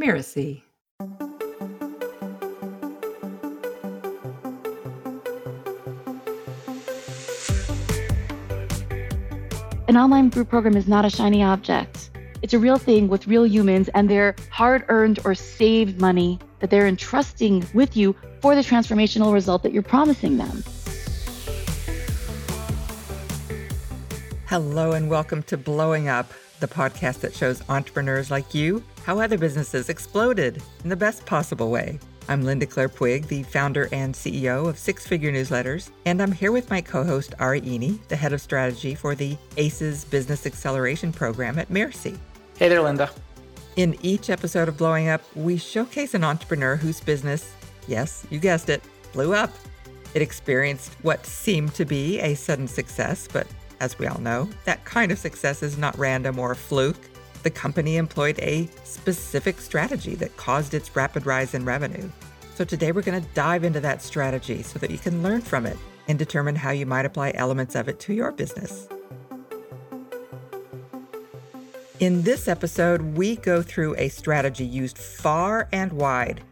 Mirasee. An online group program is not a shiny object. It's a real thing with real humans and their hard earned or saved money that they're entrusting with you for the transformational result that you're promising them. Hello, and welcome to Blowing Up, the podcast that shows entrepreneurs like you how other businesses exploded in the best possible way. I'm Linda Claire Puig, the founder and CEO of Six Figure Newsletters, and I'm here with my co host Ari Iny, the head of strategy for the ACES Business Acceleration Program at Mirasee. Hey there, Linda. In each episode of Blowing Up, we showcase an entrepreneur whose business, yes, you guessed it, blew up. It experienced what seemed to be a sudden success, but as we all know, that kind of success is not random or a fluke. The company employed a specific strategy that caused its rapid rise in revenue. So today we're going to dive into that strategy so that you can learn from it and determine how you might apply elements of it to your business. In this episode, we go through a strategy used far and wide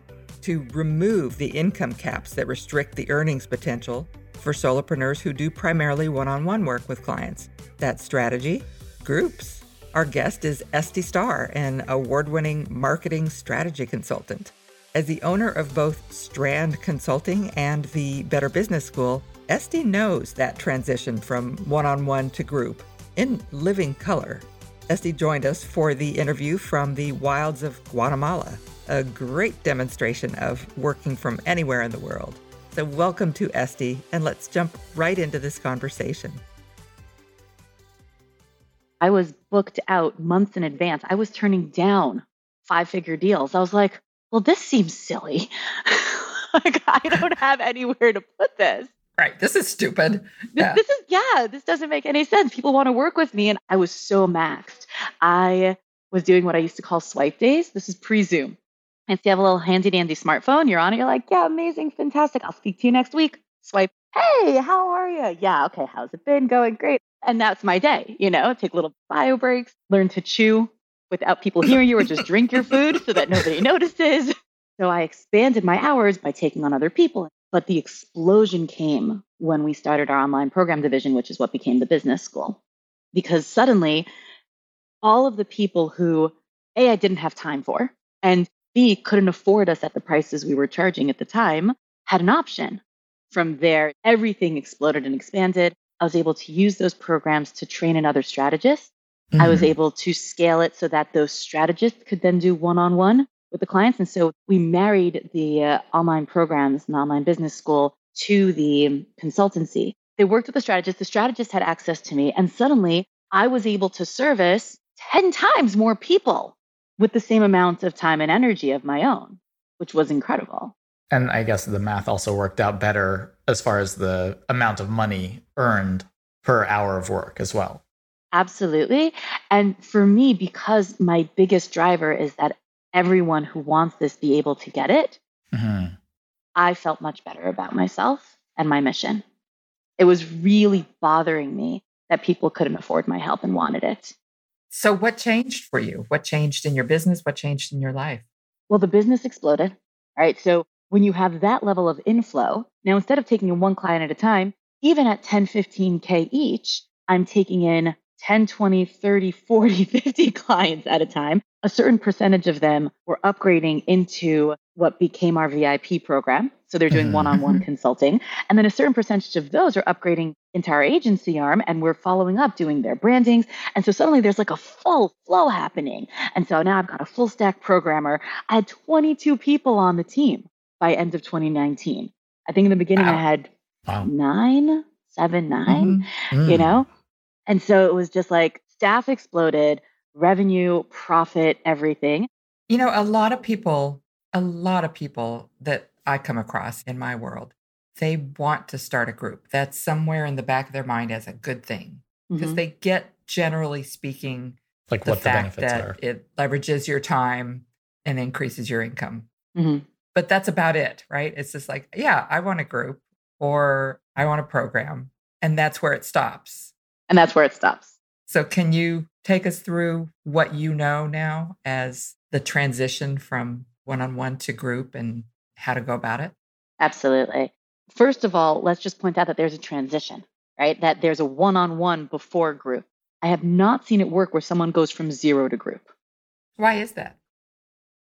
to remove the income caps that restrict the earnings potential for solopreneurs who do primarily one on one work with clients. That strategy? Groups. Our guest is Estie Starr, an award winning marketing strategy consultant. As the owner of both Strand Consulting and the Better Business School, Estie knows that transition from one on one to group in living color. Estie joined us for the interview from the wilds of Guatemala, a great demonstration of working from anywhere in the world. So, welcome to Estie, and let's jump right into this conversation. I was booked out months in advance. I was turning down five figure deals. I was like, well, this seems silly. like, I don't have anywhere to put this. Right. This is stupid. Yeah. This, this is, yeah, this doesn't make any sense. People want to work with me. And I was so maxed. I was doing what I used to call swipe days. This is pre Zoom. And so you have a little handy dandy smartphone, you're on it, you're like, yeah, amazing, fantastic. I'll speak to you next week. Swipe, hey, how are you? Yeah, okay, how's it been? Going great. And that's my day, you know, take little bio breaks, learn to chew without people hearing you or just drink your food so that nobody notices. So I expanded my hours by taking on other people. But the explosion came when we started our online program division, which is what became the business school. Because suddenly, all of the people who, A, I didn't have time for, and B, couldn't afford us at the prices we were charging at the time, had an option. From there, everything exploded and expanded. I was able to use those programs to train another strategist. Mm-hmm. I was mm-hmm. able to scale it so that those strategists could then do one on one with the clients. And so we married the uh, online programs and online business school to the consultancy. They worked with the strategist. The strategist had access to me. And suddenly I was able to service 10 times more people with the same amount of time and energy of my own, which was incredible. And I guess the math also worked out better as far as the amount of money earned per hour of work as well. Absolutely. And for me, because my biggest driver is that everyone who wants this be able to get it, mm-hmm. I felt much better about myself and my mission. It was really bothering me that people couldn't afford my help and wanted it. So, what changed for you? What changed in your business? What changed in your life? Well, the business exploded. All right. So, when you have that level of inflow, now instead of taking in one client at a time, even at 10, 15K each, I'm taking in 10, 20, 30, 40, 50 clients at a time. A certain percentage of them were upgrading into what became our VIP program. So they're doing one on one consulting. And then a certain percentage of those are upgrading into our agency arm and we're following up doing their brandings. And so suddenly there's like a full flow happening. And so now I've got a full stack programmer. I had 22 people on the team by end of 2019. I think in the beginning wow. I had wow. nine, seven, nine, mm-hmm. you mm. know? And so it was just like staff exploded, revenue, profit, everything. You know, a lot of people, a lot of people that I come across in my world, they want to start a group. That's somewhere in the back of their mind as a good thing because mm-hmm. they get, generally speaking, like the what fact the benefits that are. it leverages your time and increases your income. Mm-hmm. But that's about it, right? It's just like, yeah, I want a group or I want a program. And that's where it stops. And that's where it stops. So, can you take us through what you know now as the transition from one on one to group and how to go about it? Absolutely. First of all, let's just point out that there's a transition, right? That there's a one on one before group. I have not seen it work where someone goes from zero to group. Why is that?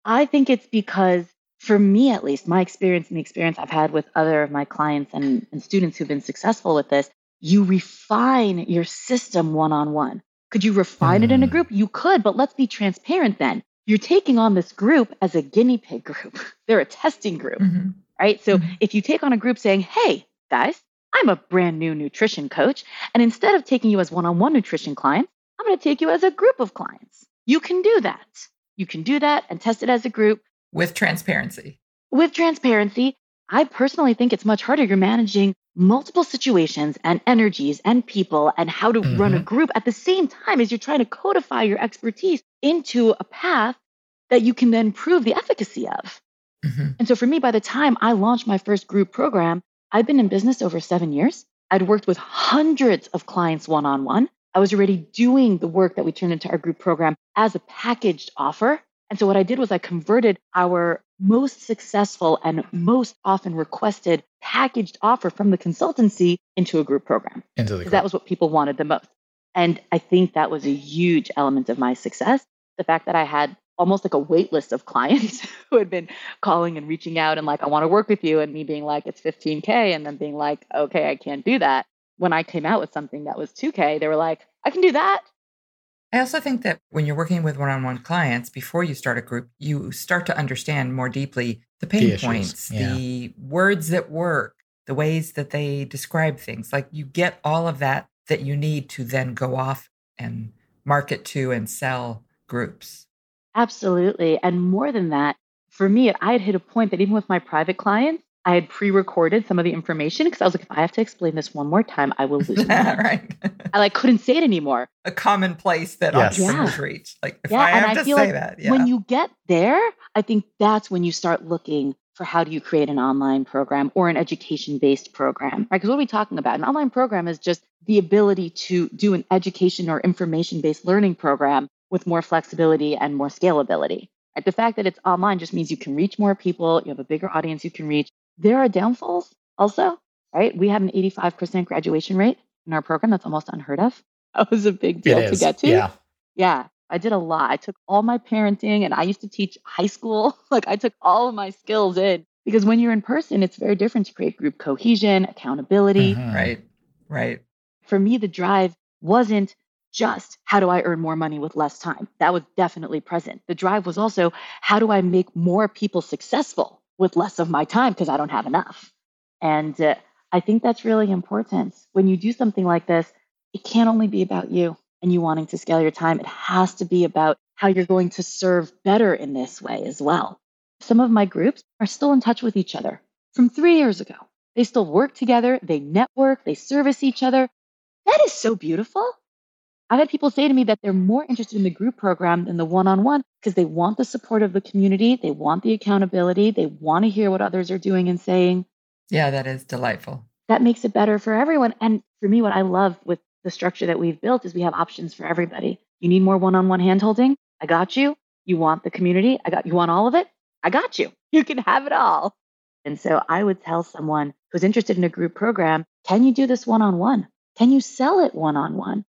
I think it's because, for me at least, my experience and the experience I've had with other of my clients and, and students who've been successful with this, you refine your system one on one. Could you refine mm. it in a hmm. group? You could, but let's be transparent then. You're taking on this group as a guinea pig group. They're a testing group, mm-hmm. right? So mm-hmm. if you take on a group saying, hey, guys, I'm a brand new nutrition coach, and instead of taking you as one on one nutrition clients, I'm going to take you as a group of clients. You can do that. You can do that and test it as a group. With transparency. With transparency. I personally think it's much harder. You're managing multiple situations and energies and people and how to mm-hmm. run a mm-hmm. group at the same time as you're trying to codify your expertise into a path that you can then prove the efficacy of. Mm-hmm. And so for me, by the time I launched my first group program, I'd been in business over seven years. I'd worked with hundreds of clients one on one. I was already doing the work that we turned into our group program as a packaged offer. And so what I did was I converted our most successful and most often requested packaged offer from the consultancy into a group program. Into that was what people wanted the most. And I think that was a huge element of my success. The fact that I had almost like a wait list of clients who had been calling and reaching out and like, I want to work with you. And me being like, it's 15K. And then being like, okay, I can't do that. When I came out with something that was 2K, they were like, I can do that. I also think that when you're working with one on one clients, before you start a group, you start to understand more deeply the pain the points, yeah. the words that work, the ways that they describe things. Like you get all of that that you need to then go off and market to and sell groups. Absolutely. And more than that, for me, I had hit a point that even with my private clients, I had pre-recorded some of the information because I was like, if I have to explain this one more time, I will lose. right. I like couldn't say it anymore. A common place that yes. entrepreneurs yeah. reach. Like if yeah, I have and I to feel say like that, yeah. when you get there, I think that's when you start looking for how do you create an online program or an education-based program, right? Because what are we talking about? An online program is just the ability to do an education or information-based learning program with more flexibility and more scalability. The fact that it's online just means you can reach more people, you have a bigger audience you can reach, there are downfalls also, right? We had an 85% graduation rate in our program. That's almost unheard of. That was a big deal to get to. Yeah. Yeah. I did a lot. I took all my parenting and I used to teach high school. like I took all of my skills in because when you're in person, it's very different to create group cohesion, accountability. Mm-hmm. Right. Right. For me, the drive wasn't just how do I earn more money with less time? That was definitely present. The drive was also how do I make more people successful with less of my time because I don't have enough. And uh, I think that's really important. When you do something like this, it can't only be about you and you wanting to scale your time. It has to be about how you're going to serve better in this way as well. Some of my groups are still in touch with each other from three years ago. They still work together, they network, they service each other. That is so beautiful. I've had people say to me that they're more interested in the group program than the one on one because they want the support of the community, they want the accountability, they want to hear what others are doing and saying. Yeah, that is delightful. That makes it better for everyone. And for me, what I love with the structure that we've built is we have options for everybody. You need more one on one handholding? I got you. You want the community? I got you want all of it? I got you. You can have it all. And so I would tell someone who's interested in a group program, can you do this one on one? Can you sell it one on one?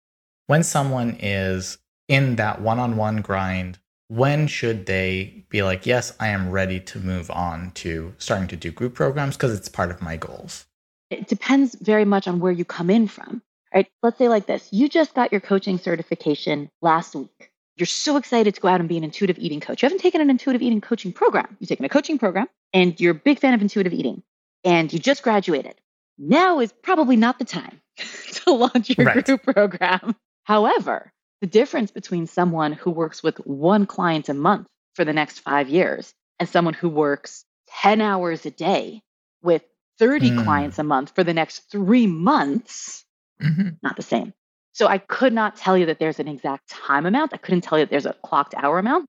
when someone is in that one on one grind, when should they be like, yes, I am ready to move on to starting to do group programs because it's part of my goals? It depends very much on where you come in from. Right? Let's say like this you just got your coaching certification last week. You're so excited to go out and be an intuitive eating coach. You haven't taken an intuitive eating coaching program. You've taken a coaching program and you're a big fan of intuitive eating and you just graduated. Now is probably not the time to launch your right. group program. However, the difference between someone who works with one client a month for the next five years and someone who works 10 hours a day with 30 mm. clients a month for the next three months, mm-hmm. not the same. So I could not tell you that there's an exact time amount. I couldn't tell you that there's a clocked hour amount.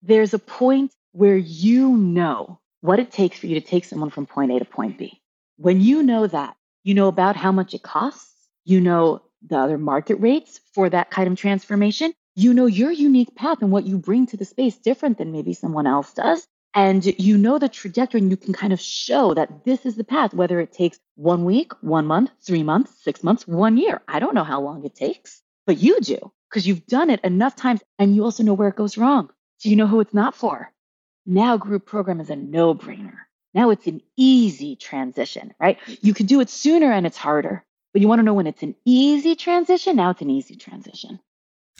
There's a point where you know what it takes for you to take someone from point A to point B. When you know that, you know about how much it costs, you know the other market rates for that kind of transformation. You know your unique path and what you bring to the space different than maybe someone else does. And you know the trajectory and you can kind of show that this is the path, whether it takes one week, one month, three months, six months, one year. I don't know how long it takes, but you do because you've done it enough times and you also know where it goes wrong. So you know who it's not for. Now, group program is a no brainer. Now it's an easy transition, right? You could do it sooner and it's harder, but you want to know when it's an easy transition. Now it's an easy transition.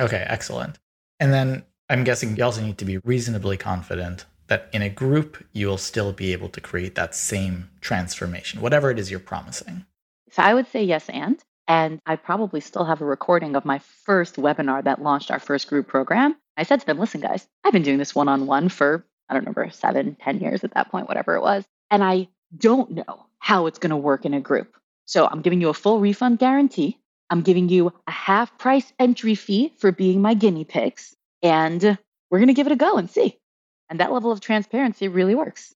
Okay, excellent. And then I'm guessing you also need to be reasonably confident that in a group, you will still be able to create that same transformation, whatever it is you're promising. So I would say yes, and. And I probably still have a recording of my first webinar that launched our first group program. I said to them, listen, guys, I've been doing this one on one for, I don't remember, seven, ten years at that point, whatever it was. And I don't know how it's going to work in a group. So I'm giving you a full refund guarantee. I'm giving you a half price entry fee for being my guinea pigs. And we're going to give it a go and see. And that level of transparency really works.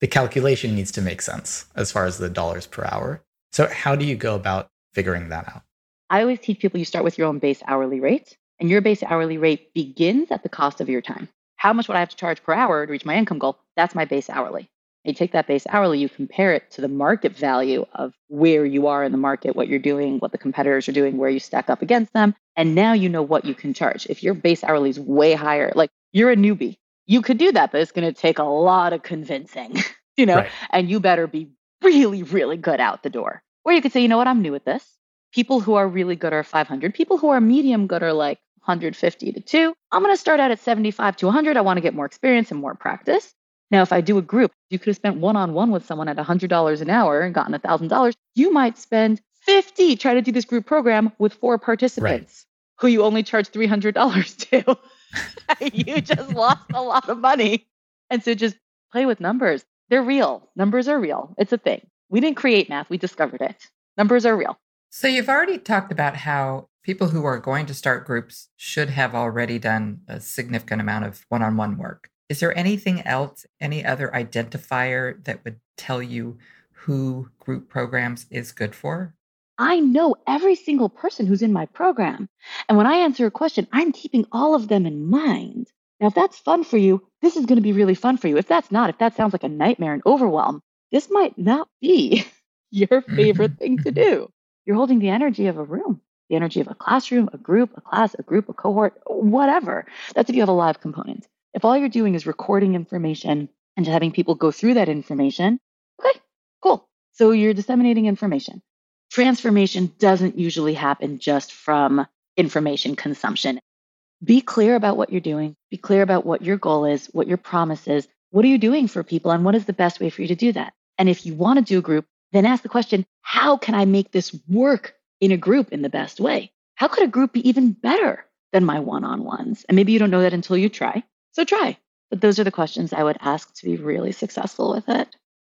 The calculation needs to make sense as far as the dollars per hour. So, how do you go about figuring that out? I always teach people you start with your own base hourly rate, and your base hourly rate begins at the cost of your time. How much would I have to charge per hour to reach my income goal? That's my base hourly. You take that base hourly, you compare it to the market value of where you are in the market, what you're doing, what the competitors are doing, where you stack up against them. And now you know what you can charge. If your base hourly is way higher, like you're a newbie, you could do that, but it's going to take a lot of convincing, you know, right. and you better be really, really good out the door. Or you could say, you know what, I'm new at this. People who are really good are 500. People who are medium good are like 150 to 2. I'm going to start out at 75 to 100. I want to get more experience and more practice. Now, if I do a group, you could have spent one on one with someone at $100 an hour and gotten $1,000. You might spend 50 try to do this group program with four participants right. who you only charge $300 to. you just lost a lot of money. And so just play with numbers. They're real. Numbers are real. It's a thing. We didn't create math, we discovered it. Numbers are real. So you've already talked about how people who are going to start groups should have already done a significant amount of one on one work. Is there anything else, any other identifier that would tell you who group programs is good for? I know every single person who's in my program. And when I answer a question, I'm keeping all of them in mind. Now, if that's fun for you, this is going to be really fun for you. If that's not, if that sounds like a nightmare and overwhelm, this might not be your favorite thing to do. You're holding the energy of a room, the energy of a classroom, a group, a class, a group, a cohort, whatever. That's if you have a live component. If all you're doing is recording information and just having people go through that information, okay, cool. So you're disseminating information transformation doesn't usually happen just from information consumption. Be clear about what you're doing, be clear about what your goal is, what your promise is. What are you doing for people, and what is the best way for you to do that? And if you want to do a group, then ask the question how can I make this work in a group in the best way? How could a group be even better than my one on ones? And maybe you don't know that until you try. So try. But those are the questions I would ask to be really successful with it.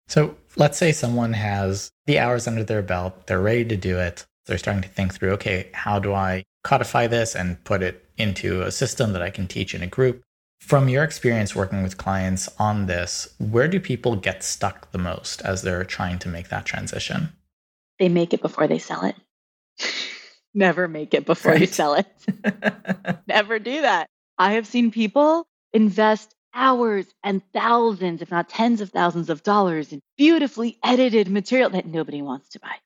So let's say someone has the hours under their belt, they're ready to do it. They're starting to think through, okay, how do I codify this and put it into a system that I can teach in a group? From your experience working with clients on this, where do people get stuck the most as they're trying to make that transition? They make it before they sell it. Never make it before right. you sell it. Never do that. I have seen people invest hours and thousands, if not tens of thousands of dollars in beautifully edited material that nobody wants to buy.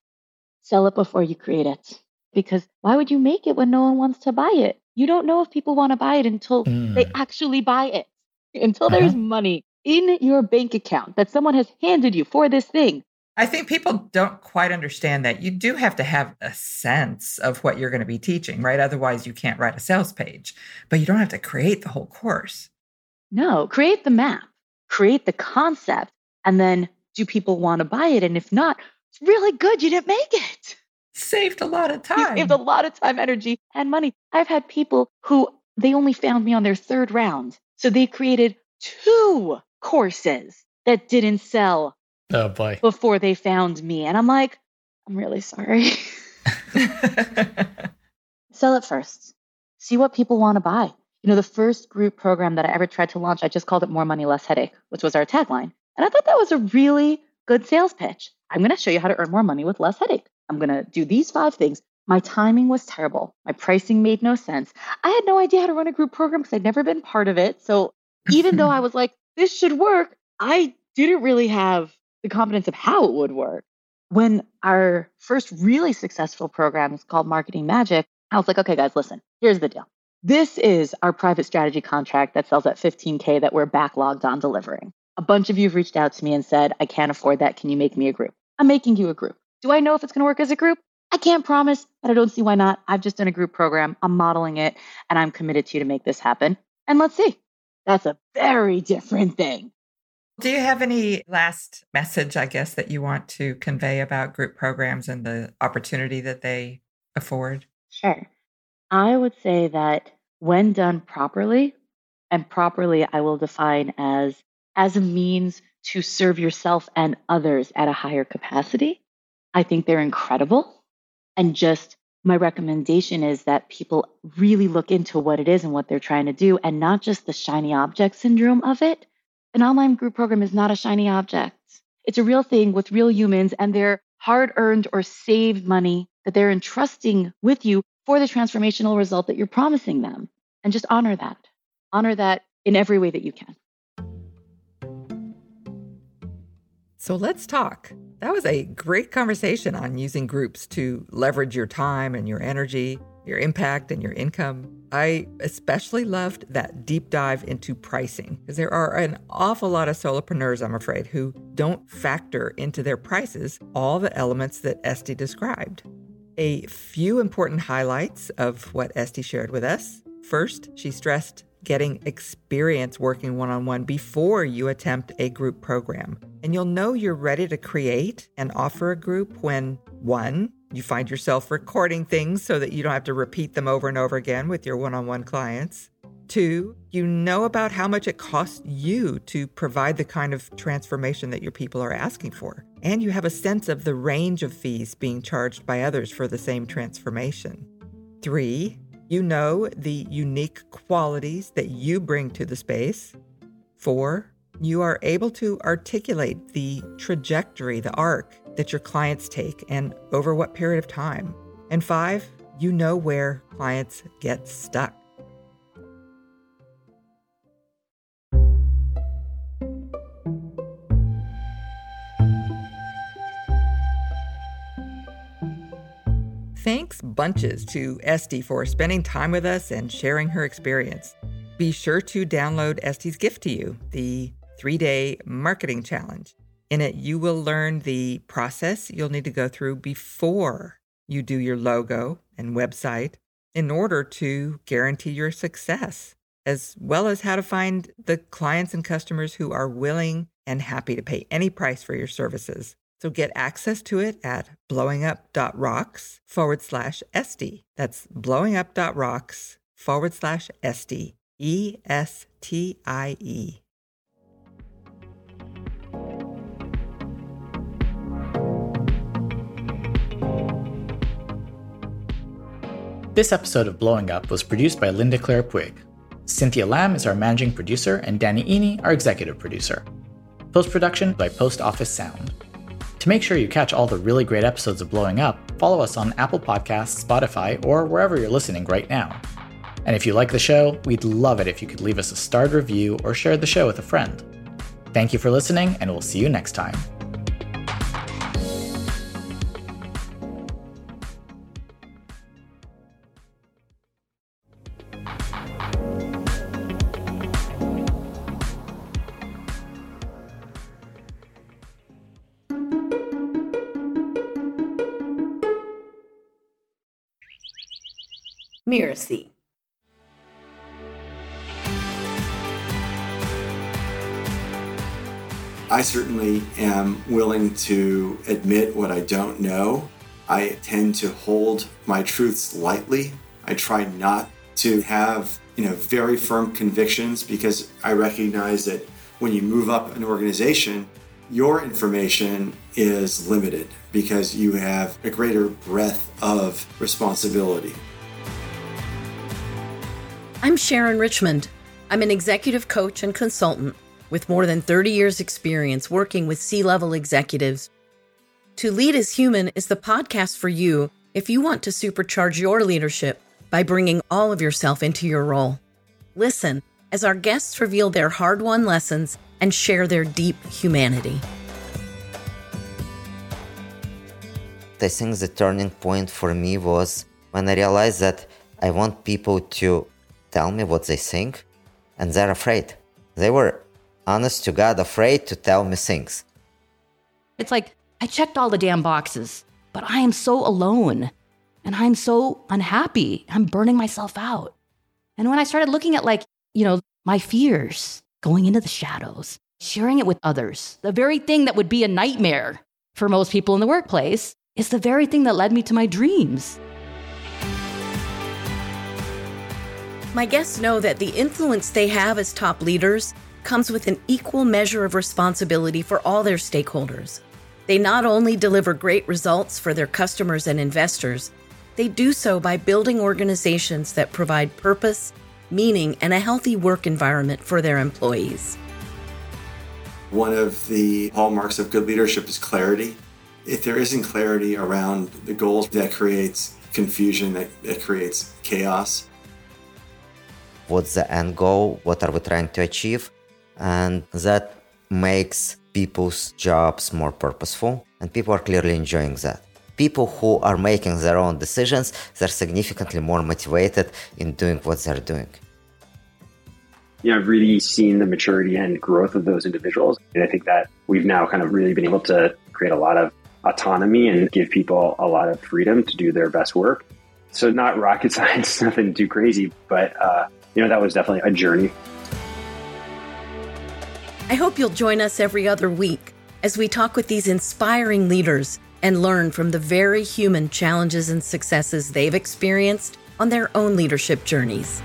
Sell it before you create it. Because why would you make it when no one wants to buy it? You don't know if people want to buy it until mm. they actually buy it, until uh-huh. there's money in your bank account that someone has handed you for this thing. I think people don't quite understand that you do have to have a sense of what you're going to be teaching, right? Otherwise, you can't write a sales page, but you don't have to create the whole course. No, create the map, create the concept, and then do people want to buy it? And if not, it's really good you didn't make it. Saved a lot of time. saved a lot of time, energy, and money. I've had people who they only found me on their third round. So they created two courses that didn't sell oh boy. before they found me. And I'm like, I'm really sorry. Sell it first. See what people want to buy. You know, the first group program that I ever tried to launch, I just called it More Money, Less Headache, which was our tagline. And I thought that was a really good sales pitch. I'm going to show you how to earn more money with less headache. I'm going to do these five things. My timing was terrible. My pricing made no sense. I had no idea how to run a group program because I'd never been part of it. So even though I was like, this should work, I didn't really have the confidence of how it would work. When our first really successful program is called Marketing Magic, I was like, okay, guys, listen, here's the deal. This is our private strategy contract that sells at 15K that we're backlogged on delivering. A bunch of you have reached out to me and said, I can't afford that. Can you make me a group? I'm making you a group. Do I know if it's going to work as a group? I can't promise, but I don't see why not. I've just done a group program. I'm modeling it and I'm committed to you to make this happen. And let's see. That's a very different thing. Do you have any last message, I guess, that you want to convey about group programs and the opportunity that they afford? Sure. I would say that when done properly, and properly I will define as as a means to serve yourself and others at a higher capacity, I think they're incredible. And just my recommendation is that people really look into what it is and what they're trying to do and not just the shiny object syndrome of it. An online group program is not a shiny object. It's a real thing with real humans and their hard earned or saved money that they're entrusting with you for the transformational result that you're promising them. And just honor that. Honor that in every way that you can. So let's talk. That was a great conversation on using groups to leverage your time and your energy, your impact and your income. I especially loved that deep dive into pricing because there are an awful lot of solopreneurs, I'm afraid, who don't factor into their prices all the elements that Estie described. A few important highlights of what Estie shared with us. First, she stressed getting experience working one on one before you attempt a group program. And you'll know you're ready to create and offer a group when one, you find yourself recording things so that you don't have to repeat them over and over again with your one on one clients. Two, you know about how much it costs you to provide the kind of transformation that your people are asking for. And you have a sense of the range of fees being charged by others for the same transformation. Three, you know the unique qualities that you bring to the space. Four, you are able to articulate the trajectory, the arc that your clients take and over what period of time. And five, you know where clients get stuck. Thanks bunches to Estie for spending time with us and sharing her experience. Be sure to download Estie's gift to you, the three day marketing challenge. In it, you will learn the process you'll need to go through before you do your logo and website in order to guarantee your success, as well as how to find the clients and customers who are willing and happy to pay any price for your services. So get access to it at blowingup.rocks forward slash Estie. That's blowingup.rocks forward slash Estie. E S T I E. This episode of Blowing Up was produced by Linda Claire Puig. Cynthia Lamb is our managing producer, and Danny Iny, our executive producer. Post production by Post Office Sound. To make sure you catch all the really great episodes of Blowing Up, follow us on Apple Podcasts, Spotify, or wherever you're listening right now. And if you like the show, we'd love it if you could leave us a starred review or share the show with a friend. Thank you for listening, and we'll see you next time. Certainly am willing to admit what I don't know. I tend to hold my truths lightly. I try not to have, you know, very firm convictions because I recognize that when you move up an organization, your information is limited because you have a greater breadth of responsibility. I'm Sharon Richmond. I'm an executive coach and consultant with more than 30 years' experience working with C level executives. To Lead as Human is the podcast for you if you want to supercharge your leadership by bringing all of yourself into your role. Listen as our guests reveal their hard won lessons and share their deep humanity. I think the turning point for me was when I realized that I want people to tell me what they think, and they're afraid. They were, honest to God, afraid to tell me things. It's like, I checked all the damn boxes, but I am so alone and I'm so unhappy. I'm burning myself out. And when I started looking at, like, you know, my fears, going into the shadows, sharing it with others, the very thing that would be a nightmare for most people in the workplace, is the very thing that led me to my dreams. My guests know that the influence they have as top leaders comes with an equal measure of responsibility for all their stakeholders. They not only deliver great results for their customers and investors, they do so by building organizations that provide purpose, meaning, and a healthy work environment for their employees. One of the hallmarks of good leadership is clarity. If there isn't clarity around the goals, that creates confusion, that, that creates chaos. What's the end goal? What are we trying to achieve? And that makes people's jobs more purposeful, and people are clearly enjoying that. People who are making their own decisions, they're significantly more motivated in doing what they're doing. Know, I've really seen the maturity and growth of those individuals. And I think that we've now kind of really been able to create a lot of autonomy and give people a lot of freedom to do their best work. So, not rocket science, nothing too crazy, but, uh, you know, that was definitely a journey. I hope you'll join us every other week as we talk with these inspiring leaders and learn from the very human challenges and successes they've experienced on their own leadership journeys.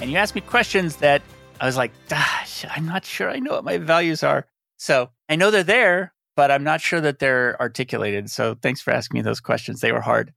And you asked me questions that I was like, gosh, I'm not sure I know what my values are. So I know they're there, but I'm not sure that they're articulated. So thanks for asking me those questions. They were hard.